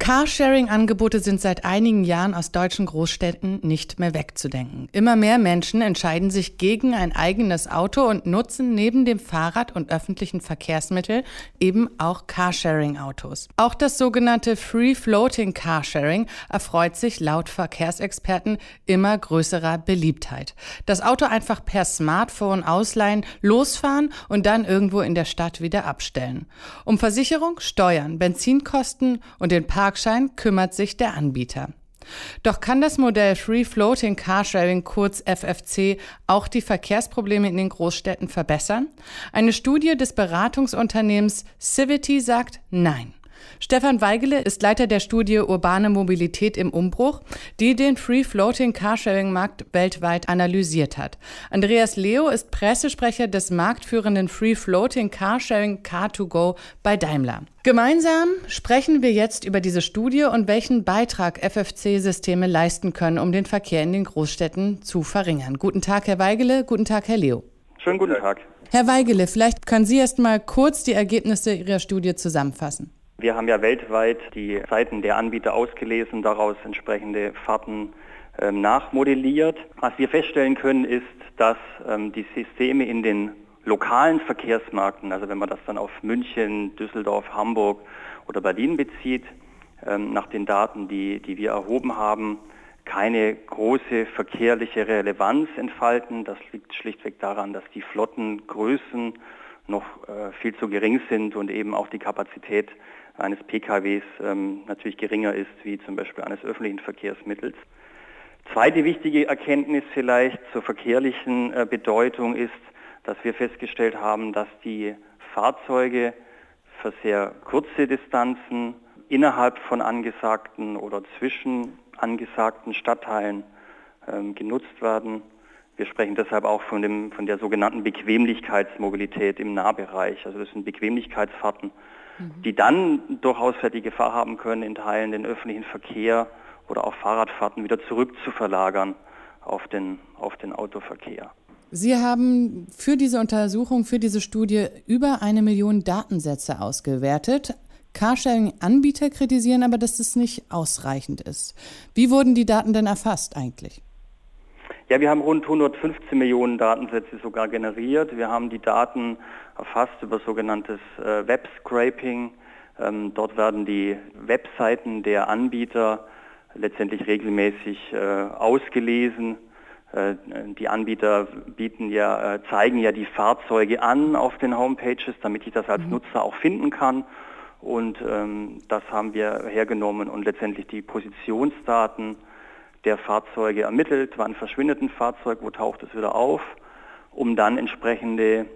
Carsharing-Angebote sind seit einigen Jahren aus deutschen Großstädten nicht mehr wegzudenken. Immer mehr Menschen entscheiden sich gegen ein eigenes Auto und nutzen neben dem Fahrrad und öffentlichen Verkehrsmittel eben auch Carsharing-Autos. Auch das sogenannte Free Floating Carsharing erfreut sich laut Verkehrsexperten immer größerer Beliebtheit. Das Auto einfach per Smartphone ausleihen, losfahren und dann irgendwo in der Stadt wieder abstellen. Um Versicherung, Steuern, Benzinkosten und den Park Parkschein kümmert sich der Anbieter. Doch kann das Modell Free Floating Carsharing kurz FFC auch die Verkehrsprobleme in den Großstädten verbessern? Eine Studie des Beratungsunternehmens Civity sagt nein. Stefan Weigele ist Leiter der Studie Urbane Mobilität im Umbruch, die den Free Floating Carsharing Markt weltweit analysiert hat. Andreas Leo ist Pressesprecher des marktführenden Free Floating Carsharing Car2Go bei Daimler. Gemeinsam sprechen wir jetzt über diese Studie und welchen Beitrag FFC-Systeme leisten können, um den Verkehr in den Großstädten zu verringern. Guten Tag, Herr Weigele. Guten Tag, Herr Leo. Schönen guten Tag. Herr Weigele, vielleicht können Sie erst mal kurz die Ergebnisse Ihrer Studie zusammenfassen. Wir haben ja weltweit die Seiten der Anbieter ausgelesen, daraus entsprechende Fahrten ähm, nachmodelliert. Was wir feststellen können, ist, dass ähm, die Systeme in den lokalen Verkehrsmärkten, also wenn man das dann auf München, Düsseldorf, Hamburg oder Berlin bezieht, ähm, nach den Daten, die, die wir erhoben haben, keine große verkehrliche Relevanz entfalten. Das liegt schlichtweg daran, dass die Flottengrößen noch äh, viel zu gering sind und eben auch die Kapazität eines PKWs ähm, natürlich geringer ist wie zum Beispiel eines öffentlichen Verkehrsmittels. Zweite wichtige Erkenntnis vielleicht zur verkehrlichen äh, Bedeutung ist, dass wir festgestellt haben, dass die Fahrzeuge für sehr kurze Distanzen innerhalb von angesagten oder zwischen angesagten Stadtteilen ähm, genutzt werden. Wir sprechen deshalb auch von, dem, von der sogenannten Bequemlichkeitsmobilität im Nahbereich. Also das sind Bequemlichkeitsfahrten, mhm. die dann durchaus die Gefahr haben können, in Teilen den öffentlichen Verkehr oder auch Fahrradfahrten wieder zurück zu verlagern auf den, auf den Autoverkehr. Sie haben für diese Untersuchung, für diese Studie über eine Million Datensätze ausgewertet. Carsharing-Anbieter kritisieren aber, dass das nicht ausreichend ist. Wie wurden die Daten denn erfasst eigentlich? Ja, wir haben rund 115 Millionen Datensätze sogar generiert. Wir haben die Daten erfasst über sogenanntes äh, Web-Scraping. Ähm, dort werden die Webseiten der Anbieter letztendlich regelmäßig äh, ausgelesen. Äh, die Anbieter bieten ja, äh, zeigen ja die Fahrzeuge an auf den Homepages, damit ich das als mhm. Nutzer auch finden kann. Und ähm, das haben wir hergenommen und letztendlich die Positionsdaten der Fahrzeuge ermittelt, wann verschwindet ein Fahrzeug, wo taucht es wieder auf, um dann entsprechende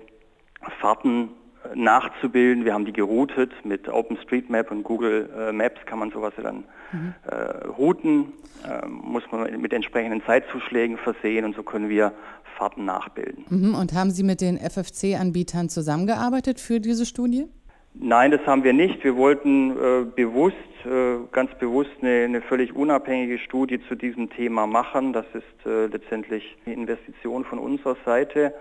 Fahrten äh, nachzubilden. Wir haben die geroutet mit OpenStreetMap und Google äh, Maps kann man sowas ja dann mhm. äh, routen, äh, muss man mit entsprechenden Zeitzuschlägen versehen und so können wir Fahrten nachbilden. Mhm. Und haben Sie mit den FFC-Anbietern zusammengearbeitet für diese Studie? Nein, das haben wir nicht. Wir wollten äh, bewusst, ganz bewusst eine, eine, völlig unabhängige Studie zu diesem Thema machen. Das ist äh, letztendlich eine Investition von unserer Seite.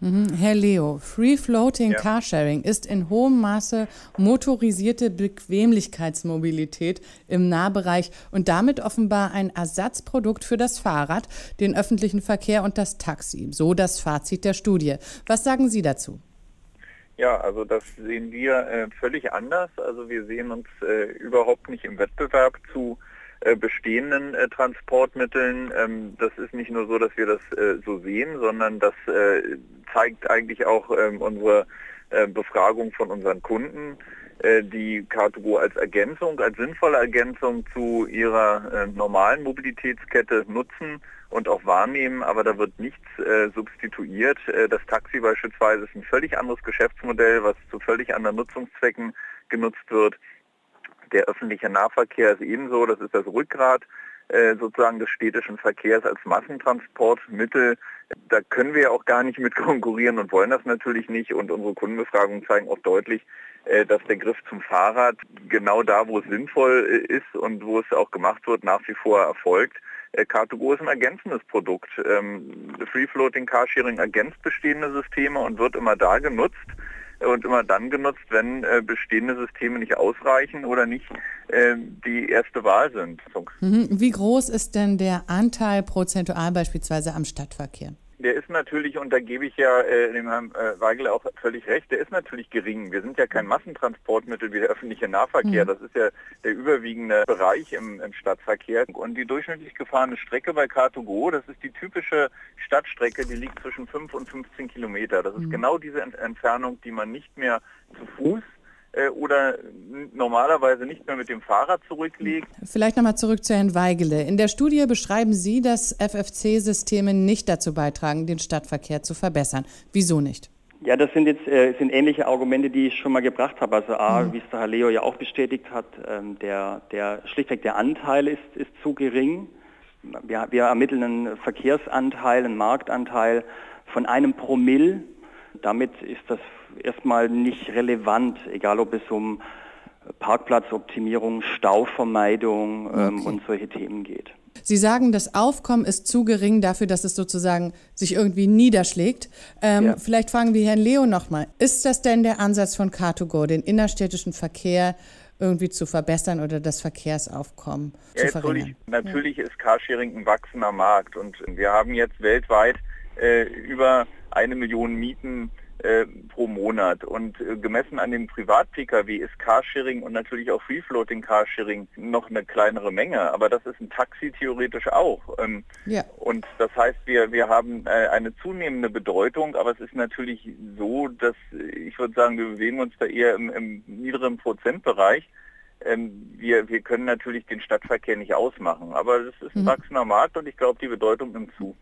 Mhm. Herr Leo, Free Floating ja. Carsharing ist in hohem Maße motorisierte Bequemlichkeitsmobilität im Nahbereich und damit offenbar ein Ersatzprodukt für das Fahrrad, den öffentlichen Verkehr und das Taxi. So das Fazit der Studie. Was sagen Sie dazu? Ja, also das sehen wir äh, völlig anders. Also wir sehen uns äh, überhaupt nicht im Wettbewerb zu äh, bestehenden äh, Transportmitteln. Ähm, das ist nicht nur so, dass wir das äh, so sehen, sondern das äh, zeigt eigentlich auch ähm, unsere Befragung von unseren Kunden, die Car2Go als Ergänzung, als sinnvolle Ergänzung zu ihrer normalen Mobilitätskette nutzen und auch wahrnehmen, aber da wird nichts äh, substituiert. Äh, das Taxi beispielsweise ist ein völlig anderes Geschäftsmodell, was zu völlig anderen Nutzungszwecken genutzt wird. Der öffentliche Nahverkehr ist ebenso, das ist das Rückgrat äh, sozusagen des städtischen Verkehrs als Massentransportmittel. Da können wir auch gar nicht mit konkurrieren und wollen das natürlich nicht. Und unsere Kundenbefragungen zeigen auch deutlich, äh, dass der Griff zum Fahrrad genau da, wo es sinnvoll äh, ist und wo es auch gemacht wird, nach wie vor erfolgt. Car2Go ist ein ergänzendes Produkt. Ähm, Free Floating Carsharing ergänzt bestehende Systeme und wird immer da genutzt und immer dann genutzt, wenn äh, bestehende Systeme nicht ausreichen oder nicht äh, die erste Wahl sind. Mhm. Wie groß ist denn der Anteil prozentual beispielsweise am Stadtverkehr? Der ist natürlich, und da gebe ich ja äh, dem Herrn äh, Weigel auch völlig recht, der ist natürlich gering. Wir sind ja kein Massentransportmittel wie der öffentliche Nahverkehr. Mhm. Das ist ja der überwiegende Bereich im, im Stadtverkehr. Und die durchschnittlich gefahrene Strecke bei Car2Go, das ist die typische Stadtstrecke, die liegt zwischen 5 und 15 Kilometer. Das ist mhm. genau diese Ent Entfernung, die man nicht mehr zu Fuß oder normalerweise nicht mehr mit dem Fahrrad zurücklegt. Vielleicht nochmal zurück zu Herrn Weigele. In der Studie beschreiben Sie, dass FFC-Systeme nicht dazu beitragen, den Stadtverkehr zu verbessern. Wieso nicht? Ja, das sind jetzt äh, sind ähnliche Argumente, die ich schon mal gebracht habe. Also A, mhm. wie es der Herr Leo ja auch bestätigt hat, ähm, der, der schlichtweg der Anteil ist, ist zu gering. Wir, wir ermitteln einen Verkehrsanteil, einen Marktanteil von einem Promille. Damit ist das erstmal nicht relevant, egal ob es um Parkplatzoptimierung, Stauvermeidung ähm, okay. und solche Themen geht. Sie sagen, das Aufkommen ist zu gering dafür, dass es sozusagen sich irgendwie niederschlägt. Ähm, ja. Vielleicht fragen wir Herrn Leo nochmal. Ist das denn der Ansatz von Car2Go, den innerstädtischen Verkehr irgendwie zu verbessern oder das Verkehrsaufkommen ja, zu verringern? Natürlich, ja. ist Carsharing ein wachsender Markt und wir haben jetzt weltweit äh, über eine Million Mieten äh, pro Monat. Und äh, gemessen an dem Privat-Pkw ist Carsharing und natürlich auch Free-Floating Carsharing noch eine kleinere Menge. Aber das ist ein Taxi theoretisch auch. Ähm, ja. Und das heißt, wir, wir haben äh, eine zunehmende Bedeutung, aber es ist natürlich so, dass ich würde sagen, wir bewegen uns da eher im, im niederen Prozentbereich. Ähm, wir, wir können natürlich den Stadtverkehr nicht ausmachen, aber es ist ein mhm. wachsender Markt und ich glaube, die Bedeutung nimmt zu.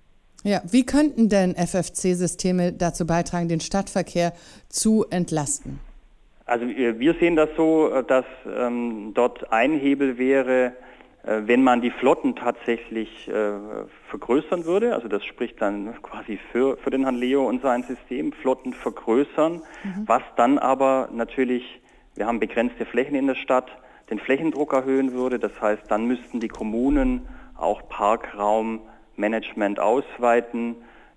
Ja, wie könnten denn FFC-Systeme dazu beitragen, den Stadtverkehr zu entlasten? Also wir sehen das so, dass ähm, dort ein Hebel wäre, äh, wenn man die Flotten tatsächlich äh, vergrößern würde. Also das spricht dann quasi für, für den Herrn Leo und sein System, Flotten vergrößern, mhm. was dann aber natürlich, wir haben begrenzte Flächen in der Stadt, den Flächendruck erhöhen würde. Das heißt, dann müssten die Kommunen auch Parkraum Management ausweiten,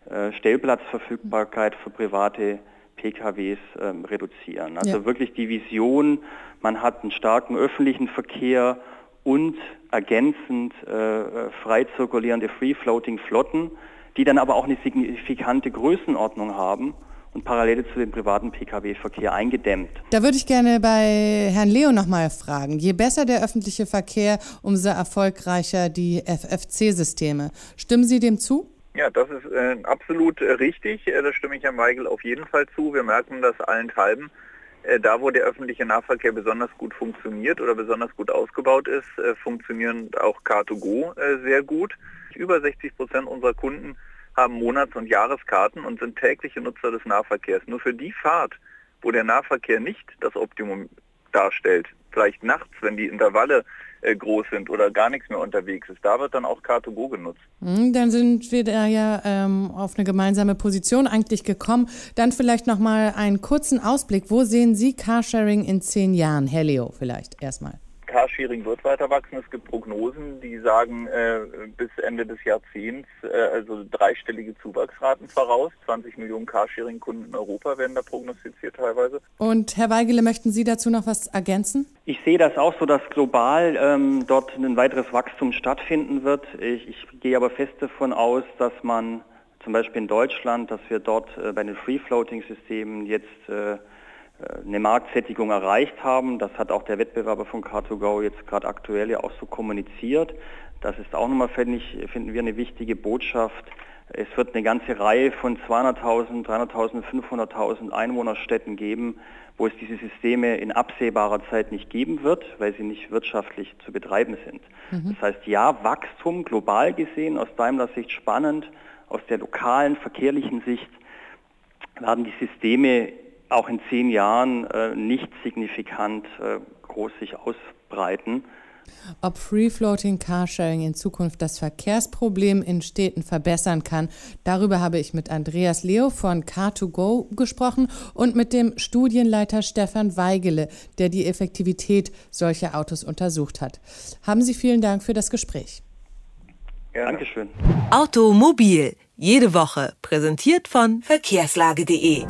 äh, Stellplatzverfügbarkeit für private PKWs ähm, reduzieren. Also ja. wirklich die Vision, man hat einen starken öffentlichen Verkehr und ergänzend äh, frei zirkulierende Free-Floating-Flotten, die dann aber auch eine signifikante Größenordnung haben und Parallele zu dem privaten Pkw-Verkehr eingedämmt. Da würde ich gerne bei Herrn Leo nochmal fragen. Je besser der öffentliche Verkehr, umso erfolgreicher die FFC-Systeme. Stimmen Sie dem zu? Ja, das ist äh, absolut äh, richtig. Äh, da stimme ich Herrn Weigel auf jeden Fall zu. Wir merken das allenthalben. Äh, da, wo der öffentliche Nahverkehr besonders gut funktioniert oder besonders gut ausgebaut ist, äh, funktionieren auch Car2Go äh, sehr gut. Über 60 Prozent unserer Kunden haben Monats- und Jahreskarten und sind tägliche Nutzer des Nahverkehrs. Nur für die Fahrt, wo der Nahverkehr nicht das Optimum darstellt, vielleicht nachts, wenn die Intervalle äh, groß sind oder gar nichts mehr unterwegs ist, da wird dann auch Car2Go genutzt. Hm, dann sind wir da ja ähm, auf eine gemeinsame Position eigentlich gekommen. Dann vielleicht nochmal einen kurzen Ausblick. Wo sehen Sie Carsharing in zehn Jahren? Herr Leo vielleicht erstmal. Carsharing wird weiter wachsen. Es gibt Prognosen, die sagen äh, bis Ende des Jahrzehnts äh, also dreistellige Zuwachsraten voraus. 20 Millionen Carsharing-Kunden in Europa werden da prognostiziert teilweise. Und Herr Weigele, möchten Sie dazu noch was ergänzen? Ich sehe das auch so, dass global ähm, dort ein weiteres Wachstum stattfinden wird. Ich, ich gehe aber fest davon aus, dass man zum Beispiel in Deutschland, dass wir dort äh, bei den Free-Floating-Systemen jetzt äh, eine Marktsättigung erreicht haben. Das hat auch der Wettbewerber von Car2Go jetzt gerade aktuell ja auch so kommuniziert. Das ist auch nochmal, find ich, finden wir, eine wichtige Botschaft. Es wird eine ganze Reihe von 200.000, 300.000, 500.000 Einwohnerstädten geben, wo es diese Systeme in absehbarer Zeit nicht geben wird, weil sie nicht wirtschaftlich zu betreiben sind. Mhm. Das heißt, ja, Wachstum global gesehen, aus Daimler Sicht spannend, aus der lokalen, verkehrlichen Sicht werden die Systeme auch in zehn Jahren äh, nicht signifikant äh, groß sich ausbreiten. Ob Free-Floating Carsharing in Zukunft das Verkehrsproblem in Städten verbessern kann, darüber habe ich mit Andreas Leo von Car2Go gesprochen und mit dem Studienleiter Stefan Weigele, der die Effektivität solcher Autos untersucht hat. Haben Sie vielen Dank für das Gespräch. Gerne. Dankeschön. Automobil, jede Woche, präsentiert von verkehrslage.de.